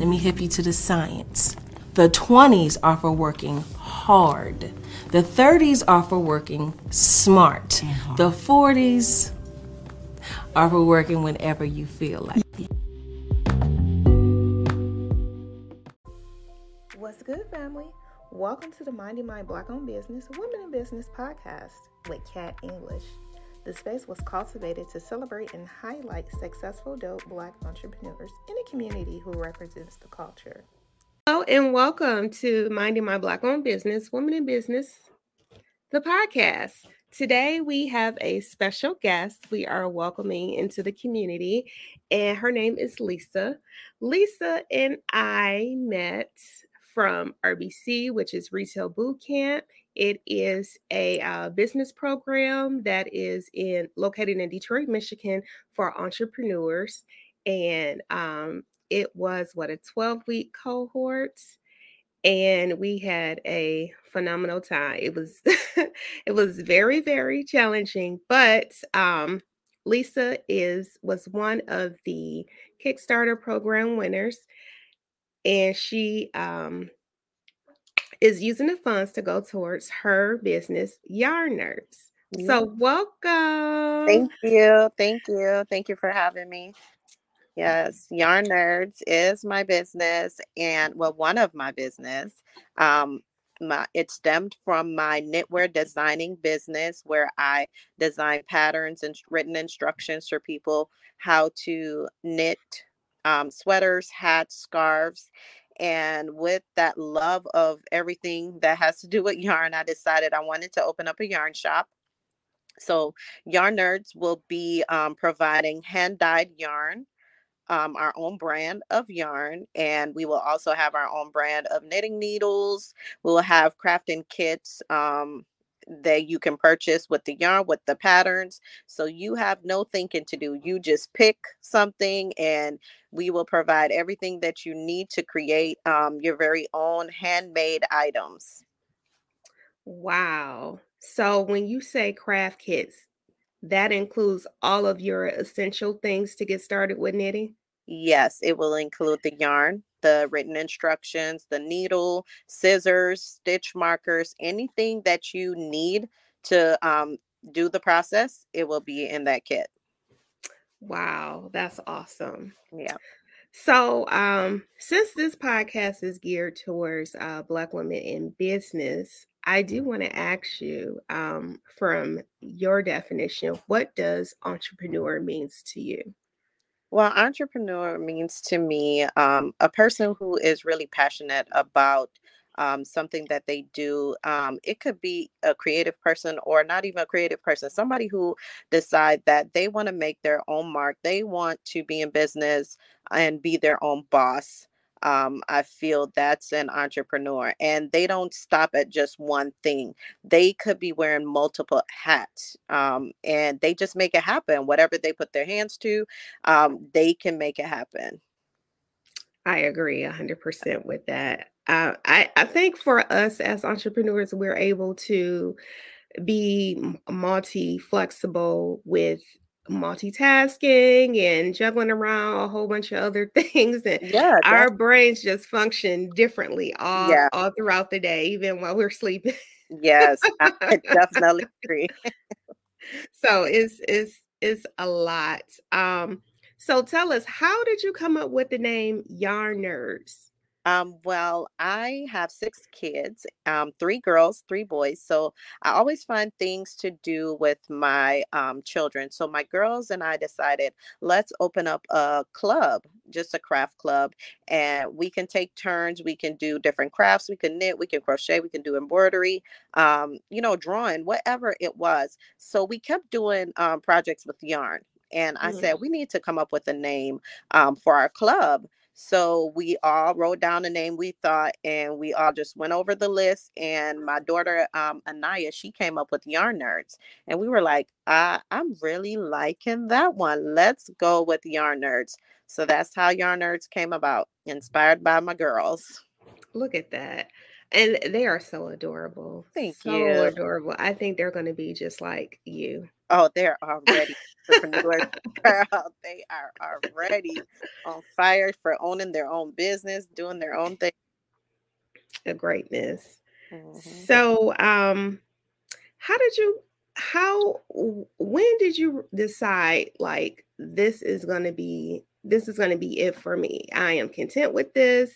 Let me hip you to the science. The 20s are for working hard. The 30s are for working smart. The 40s are for working whenever you feel like it. What's good, family? Welcome to the Minding My Black Owned Business Women in Business podcast with Kat English. The space was cultivated to celebrate and highlight successful dope black entrepreneurs in a community who represents the culture. Hello, and welcome to Minding My Black Owned Business Women in Business, the podcast. Today, we have a special guest we are welcoming into the community, and her name is Lisa. Lisa and I met from RBC, which is Retail Boot Camp. It is a uh, business program that is in located in Detroit, Michigan, for entrepreneurs, and um, it was what a 12 week cohort? And we had a phenomenal time. It was it was very very challenging but um lisa is was one of the kickstarter program winners and she um, is using the funds to go towards her business, Yarn Nerds. So, welcome. Thank you. Thank you. Thank you for having me. Yes, Yarn Nerds is my business, and well, one of my business. Um, my it stemmed from my knitwear designing business, where I design patterns and written instructions for people how to knit um, sweaters, hats, scarves. And with that love of everything that has to do with yarn, I decided I wanted to open up a yarn shop. So, Yarn Nerds will be um, providing hand dyed yarn, um, our own brand of yarn, and we will also have our own brand of knitting needles. We will have crafting kits um, that you can purchase with the yarn with the patterns so you have no thinking to do. You just pick something and we will provide everything that you need to create um, your very own handmade items. Wow. So when you say craft kits that includes all of your essential things to get started with knitting? Yes, it will include the yarn, the written instructions, the needle, scissors, stitch markers, anything that you need to um, do the process, it will be in that kit. Wow, that's awesome. Yeah. So, um, since this podcast is geared towards uh, Black women in business, I do want to ask you um, from your definition, what does entrepreneur means to you? Well, entrepreneur means to me um, a person who is really passionate about um, something that they do. Um, it could be a creative person or not even a creative person, somebody who decide that they want to make their own mark. They want to be in business and be their own boss um, I feel that's an entrepreneur. And they don't stop at just one thing. They could be wearing multiple hats um, and they just make it happen. Whatever they put their hands to, um, they can make it happen. I agree 100% with that. Uh, I, I think for us as entrepreneurs, we're able to be multi flexible with multitasking and juggling around a whole bunch of other things and yeah our brains just function differently all, yeah. all throughout the day even while we're sleeping. Yes i definitely agree. So it's it's it's a lot. Um so tell us how did you come up with the name yarn nerds um, well, I have six kids, um, three girls, three boys. So I always find things to do with my um, children. So my girls and I decided let's open up a club, just a craft club, and we can take turns. We can do different crafts. We can knit, we can crochet, we can do embroidery, um, you know, drawing, whatever it was. So we kept doing um, projects with yarn. And I mm-hmm. said, we need to come up with a name um, for our club. So we all wrote down a name we thought, and we all just went over the list. And my daughter, um, Anaya, she came up with Yarn Nerds, and we were like, uh, "I'm really liking that one. Let's go with Yarn Nerds." So that's how Yarn Nerds came about, inspired by my girls. Look at that. And they are so adorable. Thank so you. So adorable. I think they're going to be just like you. Oh, they're already girl, they are already on fire for owning their own business, doing their own thing. A greatness. Mm-hmm. So, um, how did you? How? When did you decide like this is going to be this is going to be it for me? I am content with this,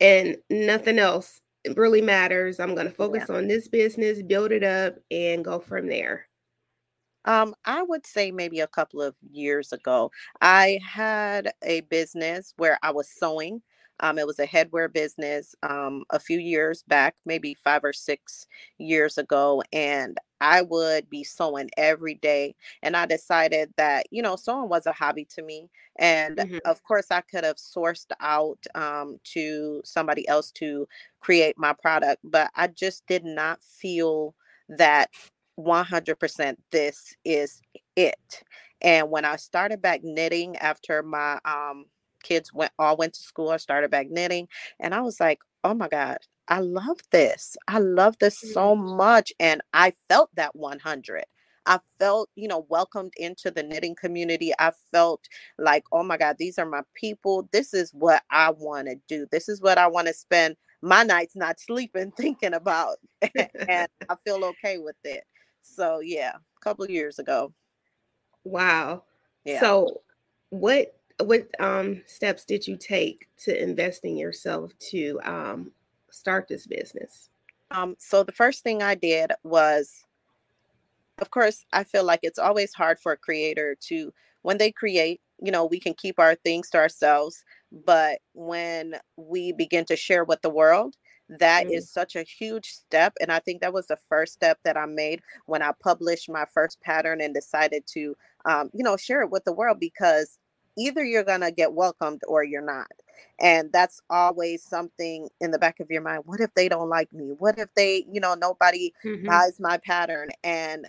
and nothing else really matters. I'm going to focus yeah. on this business, build it up, and go from there. Um, I would say maybe a couple of years ago, I had a business where I was sewing. Um, it was a headwear business um, a few years back, maybe five or six years ago. And I would be sewing every day. And I decided that, you know, sewing was a hobby to me. And mm-hmm. of course, I could have sourced out um, to somebody else to create my product, but I just did not feel that 100% this is it. And when I started back knitting after my um, kids went all went to school, I started back knitting and I was like, "Oh my god, I love this. I love this so mm-hmm. much." And I felt that 100. I felt, you know, welcomed into the knitting community. I felt like, "Oh my god, these are my people. This is what I want to do. This is what I want to spend my nights not sleeping thinking about." and I feel okay with it. So yeah, a couple years ago. Wow. Yeah. So what what um steps did you take to invest in yourself to um start this business? Um so the first thing I did was of course I feel like it's always hard for a creator to when they create, you know, we can keep our things to ourselves, but when we begin to share with the world, that mm. is such a huge step and i think that was the first step that i made when i published my first pattern and decided to um, you know share it with the world because either you're going to get welcomed or you're not and that's always something in the back of your mind what if they don't like me what if they you know nobody mm-hmm. buys my pattern and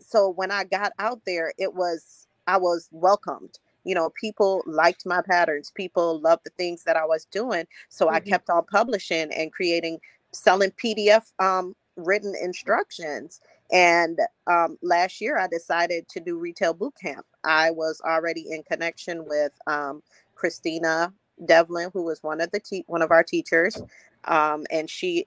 so when i got out there it was i was welcomed you know people liked my patterns people loved the things that i was doing so mm-hmm. i kept on publishing and creating selling pdf um, written instructions and um, last year i decided to do retail boot camp i was already in connection with um, christina devlin who was one of the te- one of our teachers um, and she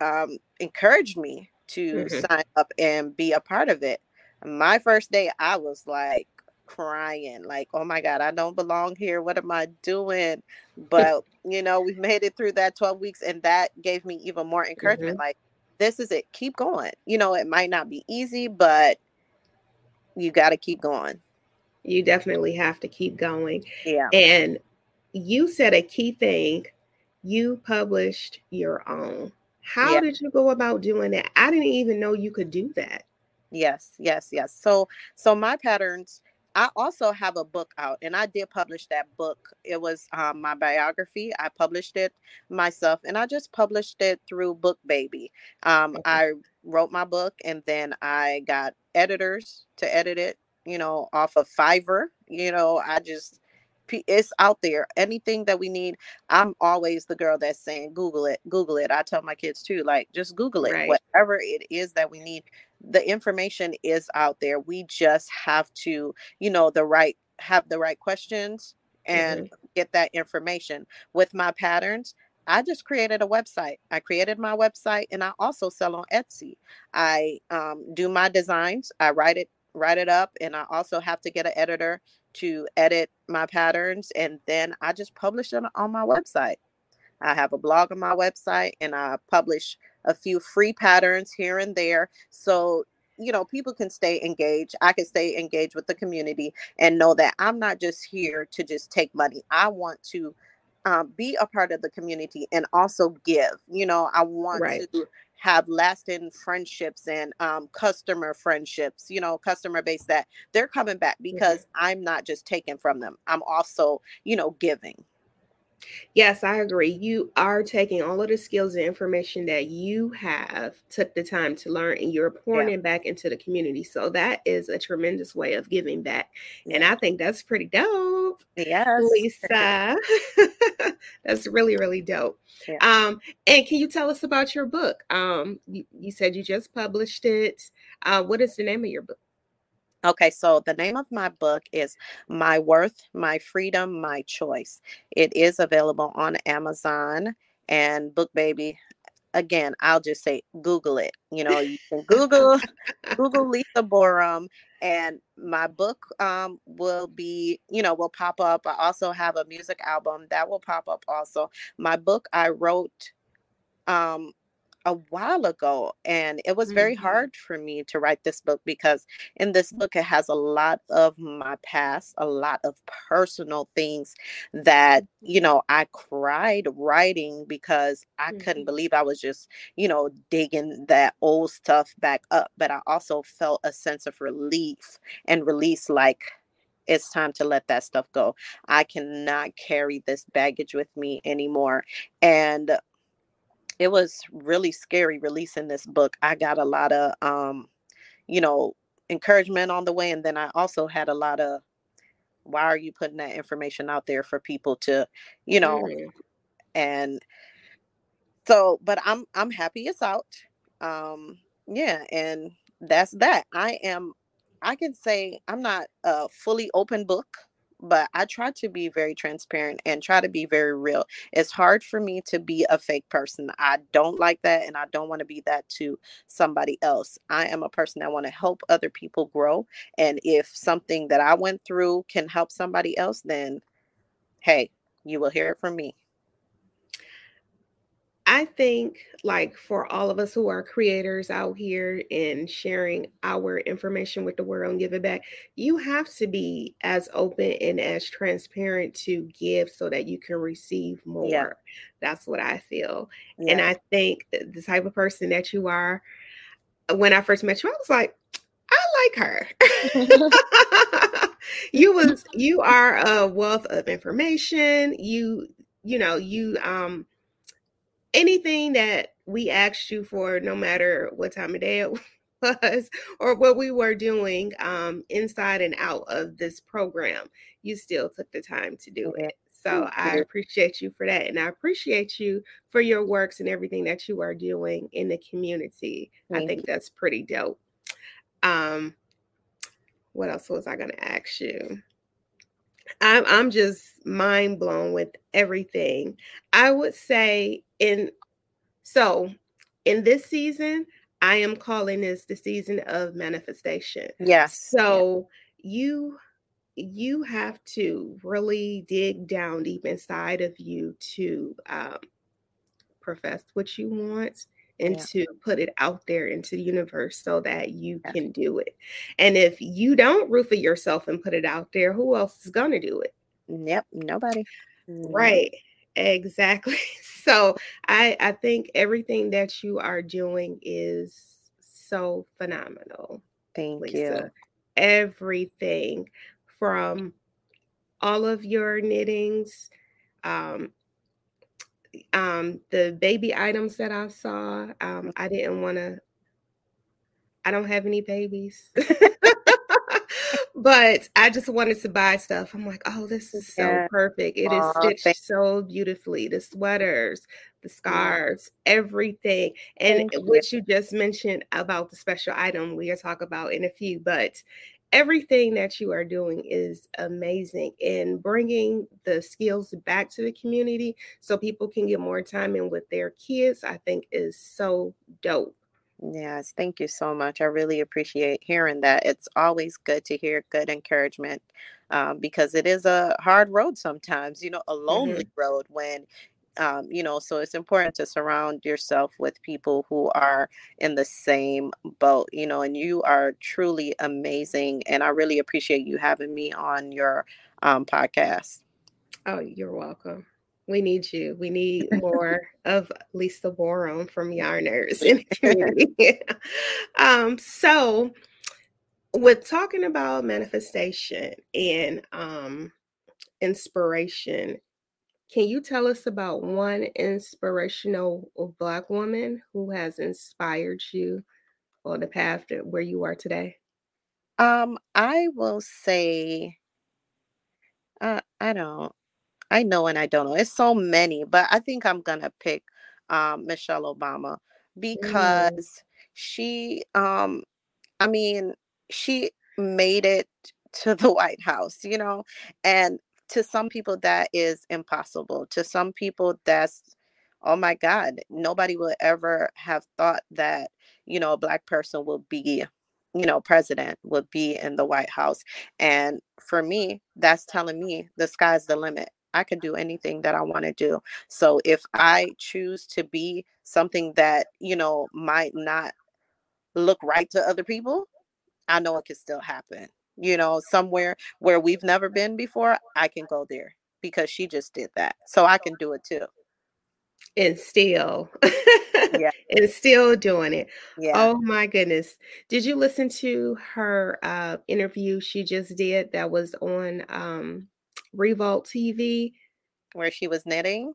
um, encouraged me to mm-hmm. sign up and be a part of it my first day i was like crying like oh my god i don't belong here what am i doing? But you know we made it through that 12 weeks and that gave me even more encouragement mm-hmm. like this is it keep going. You know it might not be easy but you got to keep going. You definitely have to keep going yeah. and you said a key thing you published your own. How yeah. did you go about doing that? I didn't even know you could do that. Yes yes yes. So so my patterns I also have a book out, and I did publish that book. It was um, my biography. I published it myself, and I just published it through BookBaby. Um, okay. I wrote my book, and then I got editors to edit it. You know, off of Fiverr. You know, I just it's out there. Anything that we need, I'm always the girl that's saying Google it, Google it. I tell my kids too, like just Google it. Right. Whatever it is that we need, the information is out there. We just have to, you know, the right have the right questions and mm-hmm. get that information. With my patterns, I just created a website. I created my website and I also sell on Etsy. I um, do my designs. I write it write it up and I also have to get an editor to edit my patterns and then I just publish them on my website. I have a blog on my website and I publish a few free patterns here and there. So, you know, people can stay engaged. I can stay engaged with the community and know that I'm not just here to just take money. I want to um, be a part of the community and also give. You know, I want right. to have lasting friendships and um, customer friendships, you know, customer base that they're coming back because mm-hmm. I'm not just taking from them. I'm also, you know, giving. Yes, I agree. You are taking all of the skills and information that you have took the time to learn and you're pouring yeah. it back into the community. So that is a tremendous way of giving back. Yeah. And I think that's pretty dope. Yes. Lisa. that's really, really dope. Yeah. Um, and can you tell us about your book? Um, you, you said you just published it. Uh, what is the name of your book? Okay, so the name of my book is My Worth, My Freedom, My Choice. It is available on Amazon and BookBaby. Again, I'll just say Google it. You know, you can Google Google Lisa Borum and my book um, will be, you know, will pop up. I also have a music album that will pop up also. My book I wrote um a while ago and it was very Mhm. hard for me to write this book because in this book it has a lot of my past a lot of personal things that you know i cried writing because i couldn't Mhm. believe i was just you know digging that old stuff back up but i also felt a sense of relief and release like it's time to let that stuff go i cannot carry this baggage with me anymore and it was really scary releasing this book. I got a lot of um, you know, encouragement on the way and then I also had a lot of why are you putting that information out there for people to, you know, Mm. and so but I'm I'm happy it's out. Um yeah, and that's that. I am I can say I'm not a fully open book, but I try to be very transparent and try to be very real. It's hard for me to be a fake person. I don't like that and I don't want to be that to somebody else. I am a person that want to help other people grow and if something that I went through can help somebody else then hey, you will hear it from me. I think, like, for all of us who are creators out here and sharing our information with the world and give it back, you have to be as open and as transparent to give so that you can receive Yeah. more. That's what I feel. And I think the type of person that you are, when I first met you, I was like, I like her. you was you are a wealth of information. You you know, you um anything that we asked you for, no matter what time of day it was or what we were doing um, inside and out of this program, you still took the time to do it. So I appreciate you for that. And I appreciate you for your works and everything that you are doing in the community. I think you. that's pretty dope. Um, what else was I going to ask you? I'm I'm just mind blown with everything. I would say in so in this season, I am calling this the season of manifestation. Yes. Yeah. So you you have to really dig down deep inside of you to um, profess what you want and Yeah. to put it out there into the universe so that you Yeah. can do it. And if you don't root for yourself and put it out there, who else is going to do it? Yep. Nobody. No. Right. Exactly. So I I think everything that you are doing is so phenomenal, Thank Lisa. you. Everything from all of your knittings, um, um, the baby items that I saw. Um, I didn't want to. I don't have any babies. but I just wanted to buy stuff. I'm like, oh, this is so Yeah. perfect. It is Aw, stitched thank so beautifully. The sweaters, the you. scarves, everything. And Thank you. what you just mentioned about the special item, we'll talk about in a few, but everything that you are doing is amazing and bringing the skills back to the community so people can get more time in with their kids, I think is so dope. Yes, thank you so much. I really appreciate hearing that. It's always good to hear good encouragement um, because it is a hard road sometimes, you know, a lonely Mhm. road when, um, you know, so it's important to surround yourself with people who are in the same boat, you know, and you are truly amazing. And I really appreciate you having me on your um, podcast. Oh, you're welcome. We need you. We need more of Lisa Borum from Yarn Nerds in the community. um, so, with talking about manifestation and um, inspiration, can you tell us about one inspirational Black woman who has inspired you on the path that where you are today? Um, I will say, uh, I don't. I know and I don't know. It's so many, but I think I'm gonna pick um, Michelle Obama Mm, because she, um, I mean, she made it to the White House, you know, and to some people that is impossible. To some people that's oh my god, nobody will ever have thought that, you know, a black person will be you know, president would be in the White House. And for me, that's telling me the sky's the limit. I can do anything that I want to do. So if I choose to be something that, you know, might not look right to other people, I know it can still happen. You know, somewhere where we've never been before, I can go there because she just did that. So I can do it too. And still, yeah, and still doing it. Yeah. Oh my goodness! Did you listen to her uh, interview she just did that was on um, Revolt TV, where she was knitting?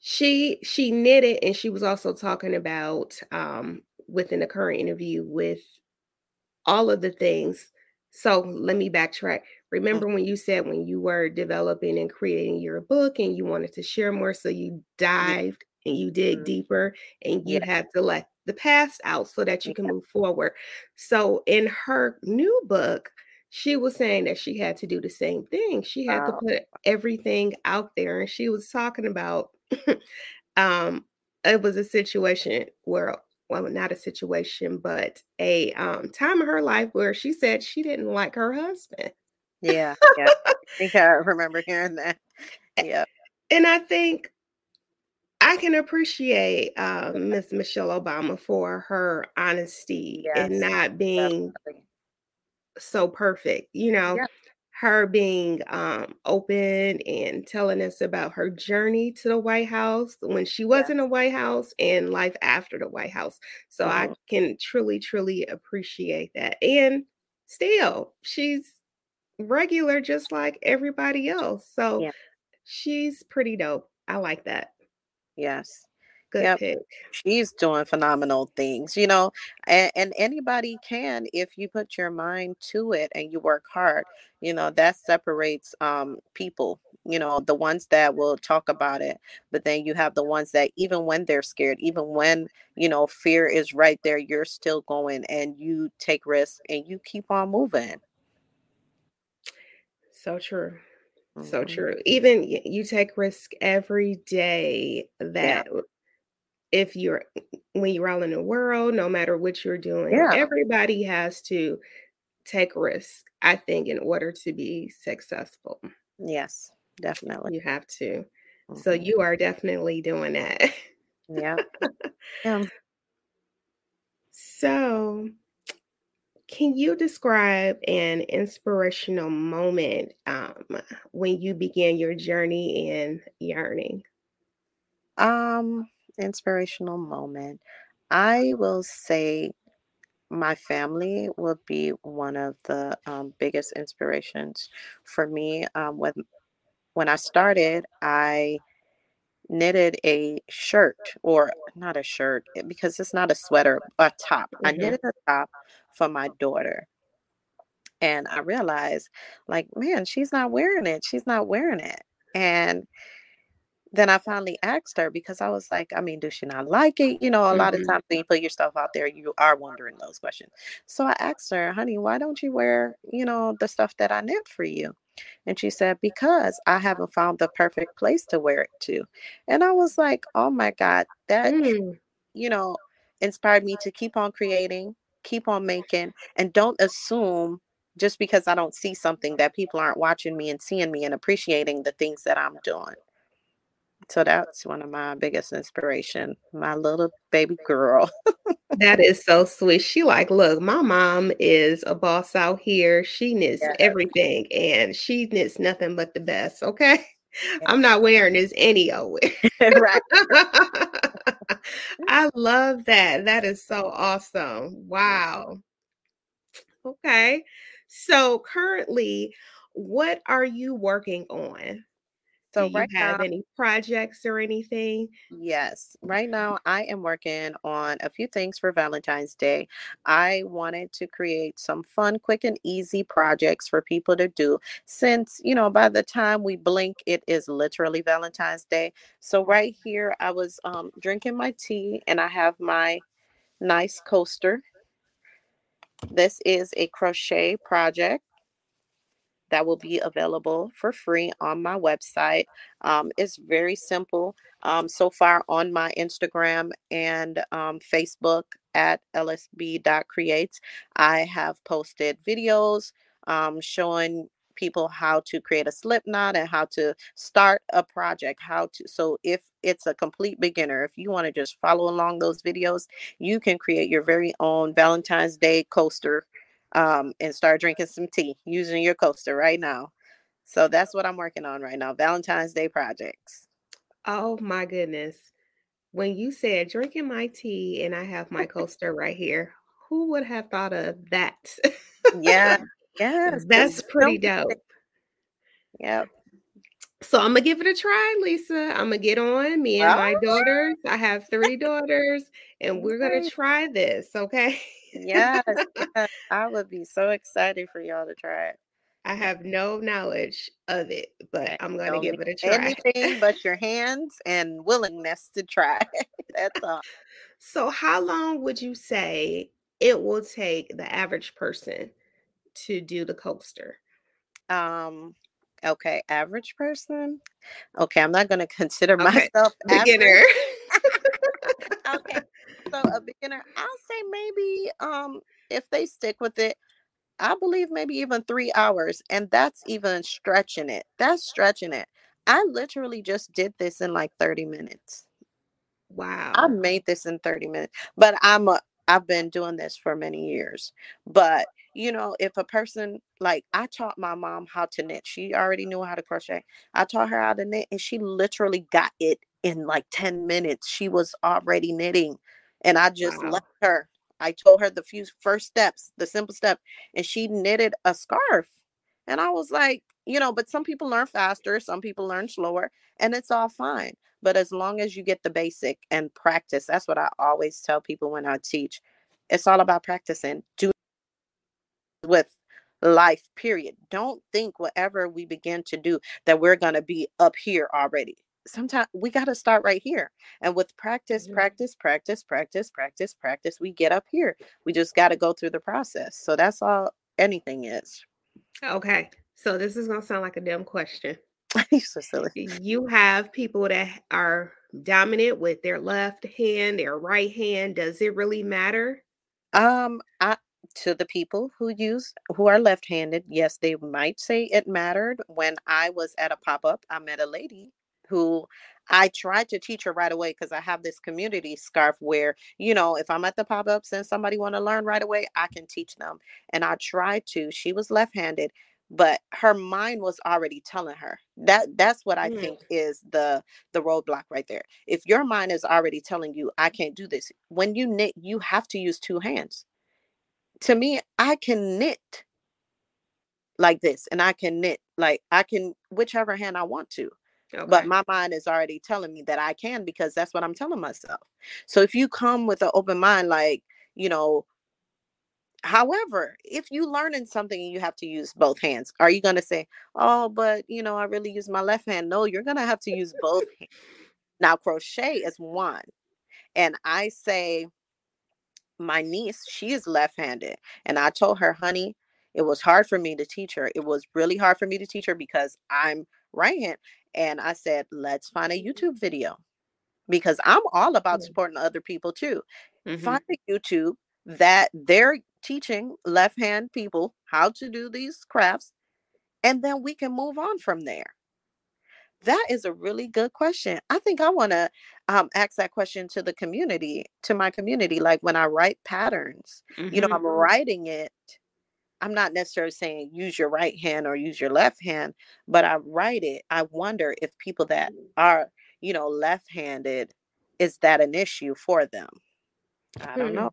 She she knitted, and she was also talking about um, within the current interview with all of the things. So let me backtrack. Mm. Remember when you said when you were developing and creating your book and you wanted to share more, so you dived and you dig mm-hmm. deeper and you yeah. had to let the past out so that you can move forward. So in her new book, she was saying that she had to do the same thing. She had wow. to put everything out there and she was talking about um it was a situation where well not a situation but a um time in her life where she said she didn't like her husband. Yeah, yeah. I think I remember hearing that. Yeah. And I think I can appreciate uh, Miss Michelle Obama for her honesty yes, and not being definitely. So perfect. You know, yeah. her being um, open and telling us about her journey to the White House when she was yes. in the White House and life after the White House. So mm-hmm. I can truly, truly appreciate that. And still, she's regular just like everybody else. So yeah. she's pretty dope. I like that. Yes. Good yep. pick. She's doing phenomenal things, you know, and, and anybody can if you put your mind to it and you work hard. You know, that separates um people, you know, the ones that will talk about it, but then you have the ones that even when they're scared, even when, you know, fear is right there, you're still going and you take risks and you keep on moving. So true. So mm-hmm. true. Even you take risk every day that yeah. If you're when you're out in the world, no matter what you're doing, yeah. everybody has to take risk, I think, in order to be successful. Yes, definitely. You have to. Mm-hmm. So you are definitely doing that. Yeah. yeah. So can you describe an inspirational moment um, when you began your journey in yearning? Um, inspirational moment. I will say my family will be one of the um, biggest inspirations for me. Um, when when I started, I knitted a shirt or not a shirt eh, because it's not a sweater, a top. Mm-hmm. I knitted a top for my daughter. And I realized, like, man, she's not wearing it. She's not wearing it. And then I finally asked her because I was like, I mean, does she not like it? You know, a mm-hmm. lot of times when you put your stuff out there, you are wondering those questions. So I asked her, honey, why don't you wear, you know, the stuff that I knit for you? And she said, Because I haven't found the perfect place to wear it to. And I was like, Oh my God, that, mm. you know, inspired me to keep on creating, keep on making, and don't assume just because I don't see something that people aren't watching me and seeing me and appreciating the things that I'm doing. So that's one of my biggest inspiration, my little baby girl. that is so sweet. She like, look, my mom is a boss out here. She knits yeah. everything and she knits nothing but the best. Okay. Yeah. I'm not wearing this any old right. I love that. That is so awesome. Wow. Okay. So currently, what are you working on? So Do right you have now, any projects or anything? Yes. Right now I am working on a few things for Valentine's Day. I wanted to create some fun, quick and easy projects for people to do since, you know, by the time we blink it is literally Valentine's Day. So right here I was um, drinking my tea and I have my nice coaster This is a crochet project that will be available for free on my website. Um, it's very simple. Um, so far on my Instagram and um, Facebook at lsb.creates, I have posted videos um, showing people how to create a slip knot and how to start a project how to so if it's a complete beginner if you want to just follow along those videos you can create your very own valentine's day coaster um, and start drinking some tea using your coaster right now so that's what i'm working on right now valentine's day projects oh my goodness when you said drinking my tea and i have my coaster right here who would have thought of that yeah Yes, that's pretty dope. Yep. So I'm gonna give it a try, Lisa. I'm gonna get on me and my daughters. I have three daughters, and we're gonna try this. Okay. Yes, yes, I would be so excited for y'all to try it. I have no knowledge of it, but I'm gonna give it a try. Anything but your hands and willingness to try. That's all. So, how long would you say it will take the average person to do the coaster? Um, okay, average person. Okay, I'm not going to consider okay. myself beginner. So a beginner, I'll say maybe um if they stick with it, I believe maybe even three hours, and that's even stretching it. That's stretching it. I literally just did this in like 30 minutes. Wow. I made this in 30 minutes, but I'm a I've been doing this for many years. But you know, if a person like I taught my mom how to knit, she already knew how to crochet. I taught her how to knit, and she literally got it in like 10 minutes. She was already knitting, and I just wow. left her. I told her the few first steps, the simple step, and she knitted a scarf. And I was like, you know, but some people learn faster, some people learn slower, and it's all fine. But as long as you get the basic and practice, that's what I always tell people when I teach. It's all about practicing. Do with life, period. Don't think whatever we begin to do that we're going to be up here already. Sometimes we got to start right here. And with practice, mm-hmm. practice, practice, practice, practice, practice, we get up here. We just got to go through the process. So that's all anything is. Okay. So this is going to sound like a dumb question. so silly. You have people that are dominant with their left hand, their right hand. Does it really matter? Um, I to the people who use who are left-handed, yes, they might say it mattered. When I was at a pop-up, I met a lady who I tried to teach her right away because I have this community scarf where, you know, if I'm at the pop-ups and somebody want to learn right away, I can teach them. And I tried to. She was left-handed, but her mind was already telling her. That that's what I mm. think is the the roadblock right there. If your mind is already telling you I can't do this, when you knit, you have to use two hands to me, I can knit like this and I can knit like I can whichever hand I want to. Okay. But my mind is already telling me that I can because that's what I'm telling myself. So if you come with an open mind, like, you know, however, if you learning something and you have to use both hands, are you going to say, oh, but, you know, I really use my left hand? No, you're going to have to use both hands. Now, crochet is one. And I say, my niece, she is left handed. And I told her, honey, it was hard for me to teach her. It was really hard for me to teach her because I'm right hand. And I said, let's find a YouTube video because I'm all about supporting other people too. Mm-hmm. Find a YouTube that they're teaching left hand people how to do these crafts, and then we can move on from there. That is a really good question. I think I want to um, ask that question to the community, to my community. Like when I write patterns, mm-hmm. you know, I'm mm-hmm. writing it. I'm not necessarily saying use your right hand or use your left hand, but I write it. I wonder if people that are, you know, left handed, is that an issue for them? I don't hmm. know.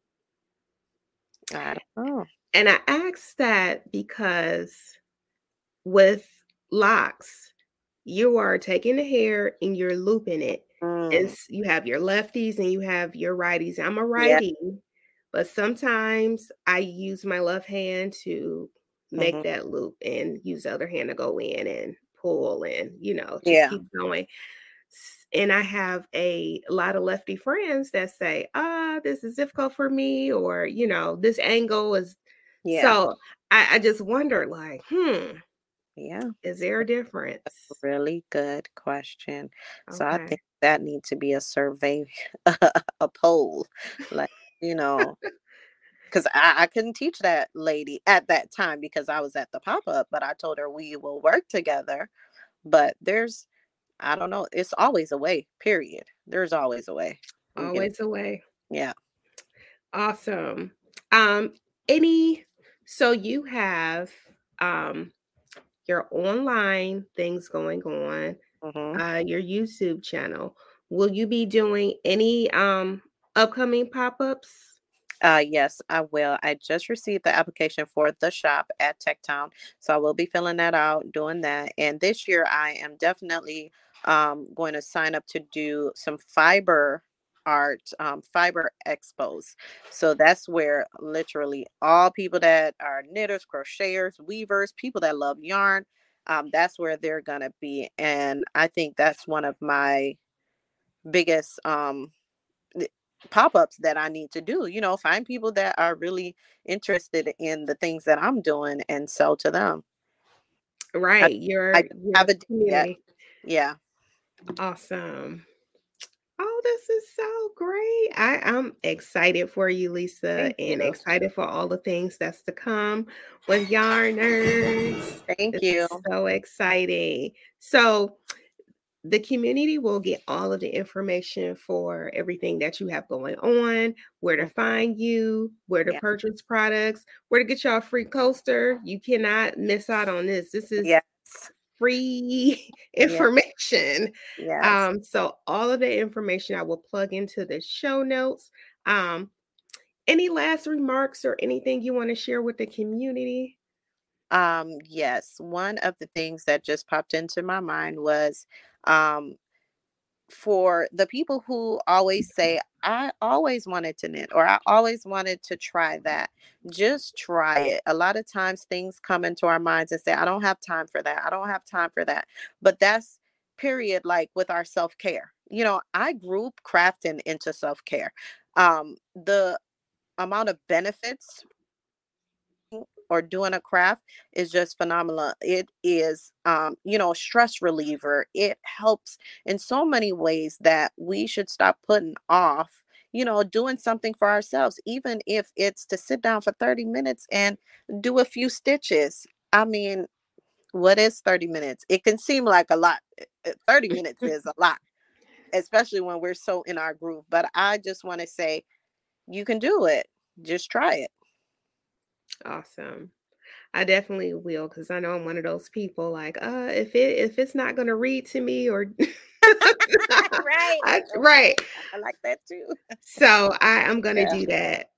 I don't know. And I asked that because with locks, you are taking the hair and you're looping it. Mm. And you have your lefties and you have your righties. I'm a righty, yeah. But sometimes I use my left hand to make mm-hmm. that loop and use the other hand to go in and pull and, you know, just yeah. keep going. And I have a, a lot of lefty friends that say, ah, this is difficult for me, or, you know, this angle is Yeah. So I, I just wondered, like, hmm, yeah, is there a difference? really good question. Okay. So I think that needs to be a survey, a poll, like you know, because I, I couldn't teach that lady at that time because I was at the pop up, but I told her we will work together. But there's, I don't know, it's always a way, period. There's always a way. Always a way. Yeah. Awesome. Um, any, so you have um your online things going on, mm-hmm. uh, your YouTube channel. Will you be doing any um upcoming pop-ups? Uh, yes, I will. I just received the application for the shop at Tech Town, so I will be filling that out, doing that. And this year, I am definitely um, going to sign up to do some fiber art um, fiber expos so that's where literally all people that are knitters crocheters weavers people that love yarn um, that's where they're gonna be and i think that's one of my biggest um, pop-ups that I need to do. You know, find people that are really interested in the things that I'm doing and sell to them. Right. I, you're I have a yeah. yeah. Awesome. Oh, this is so great. I, I'm excited for you, Lisa, Thank and you. excited for all the things that's to come with Yarn Nerds. Thank this you. so exciting. So the community will get all of the information for everything that you have going on, where to find you, where to yeah. purchase products, where to get y'all free coaster. You cannot miss out on this. This is yes. free information. Yes. Um, so all of the information I will plug into the show notes. Um, any last remarks or anything you want to share with the community? Um, yes, one of the things that just popped into my mind was um, for the people who always say, I always wanted to knit or I always wanted to try that, just try it. A lot of times things come into our minds and say, I don't have time for that. I don't have time for that. But that's period, like with our self care. You know, I group crafting into self care. Um, the amount of benefits or doing a craft is just phenomenal. It is, um, you know, a stress reliever. It helps in so many ways that we should stop putting off, you know, doing something for ourselves, even if it's to sit down for 30 minutes and do a few stitches. I mean, what is 30 minutes? It can seem like a lot. Eh, eh, 30 minutes is a lot, especially when we're so in our groove. But I just want to say, you can do it. Just try it. Awesome. I definitely will because I know I'm one of those people like, uh, if it if it's not gonna read to me or right. I, right. I like that too. so I, I'm gonna yeah. do that.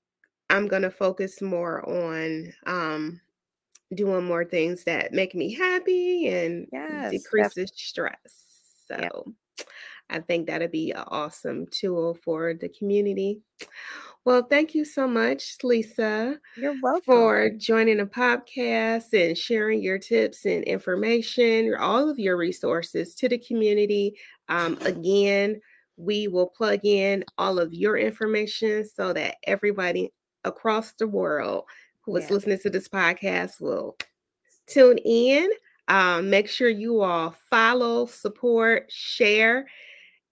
I'm gonna focus more on um doing more things that make me happy and yes, decrease the stress. So yeah. I think that'd be an awesome tool for the community. Well, thank you so much, Lisa. You're welcome. For joining the podcast and sharing your tips and information, all of your resources to the community. Um, again, we will plug in all of your information so that everybody across the world who is listening to this podcast will tune in. Um, make sure you all follow, support, share,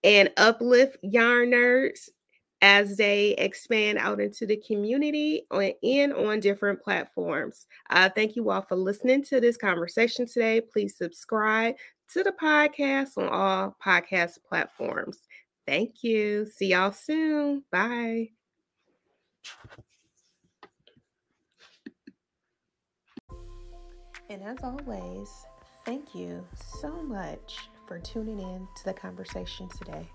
and uplift Yarn Nerds as they expand out into the community and on different platforms. Uh, thank you all for listening to this conversation today. Please subscribe to the podcast on all podcast platforms. Thank you. See y'all soon. Bye. And as always, thank you so much for tuning in to the conversation today.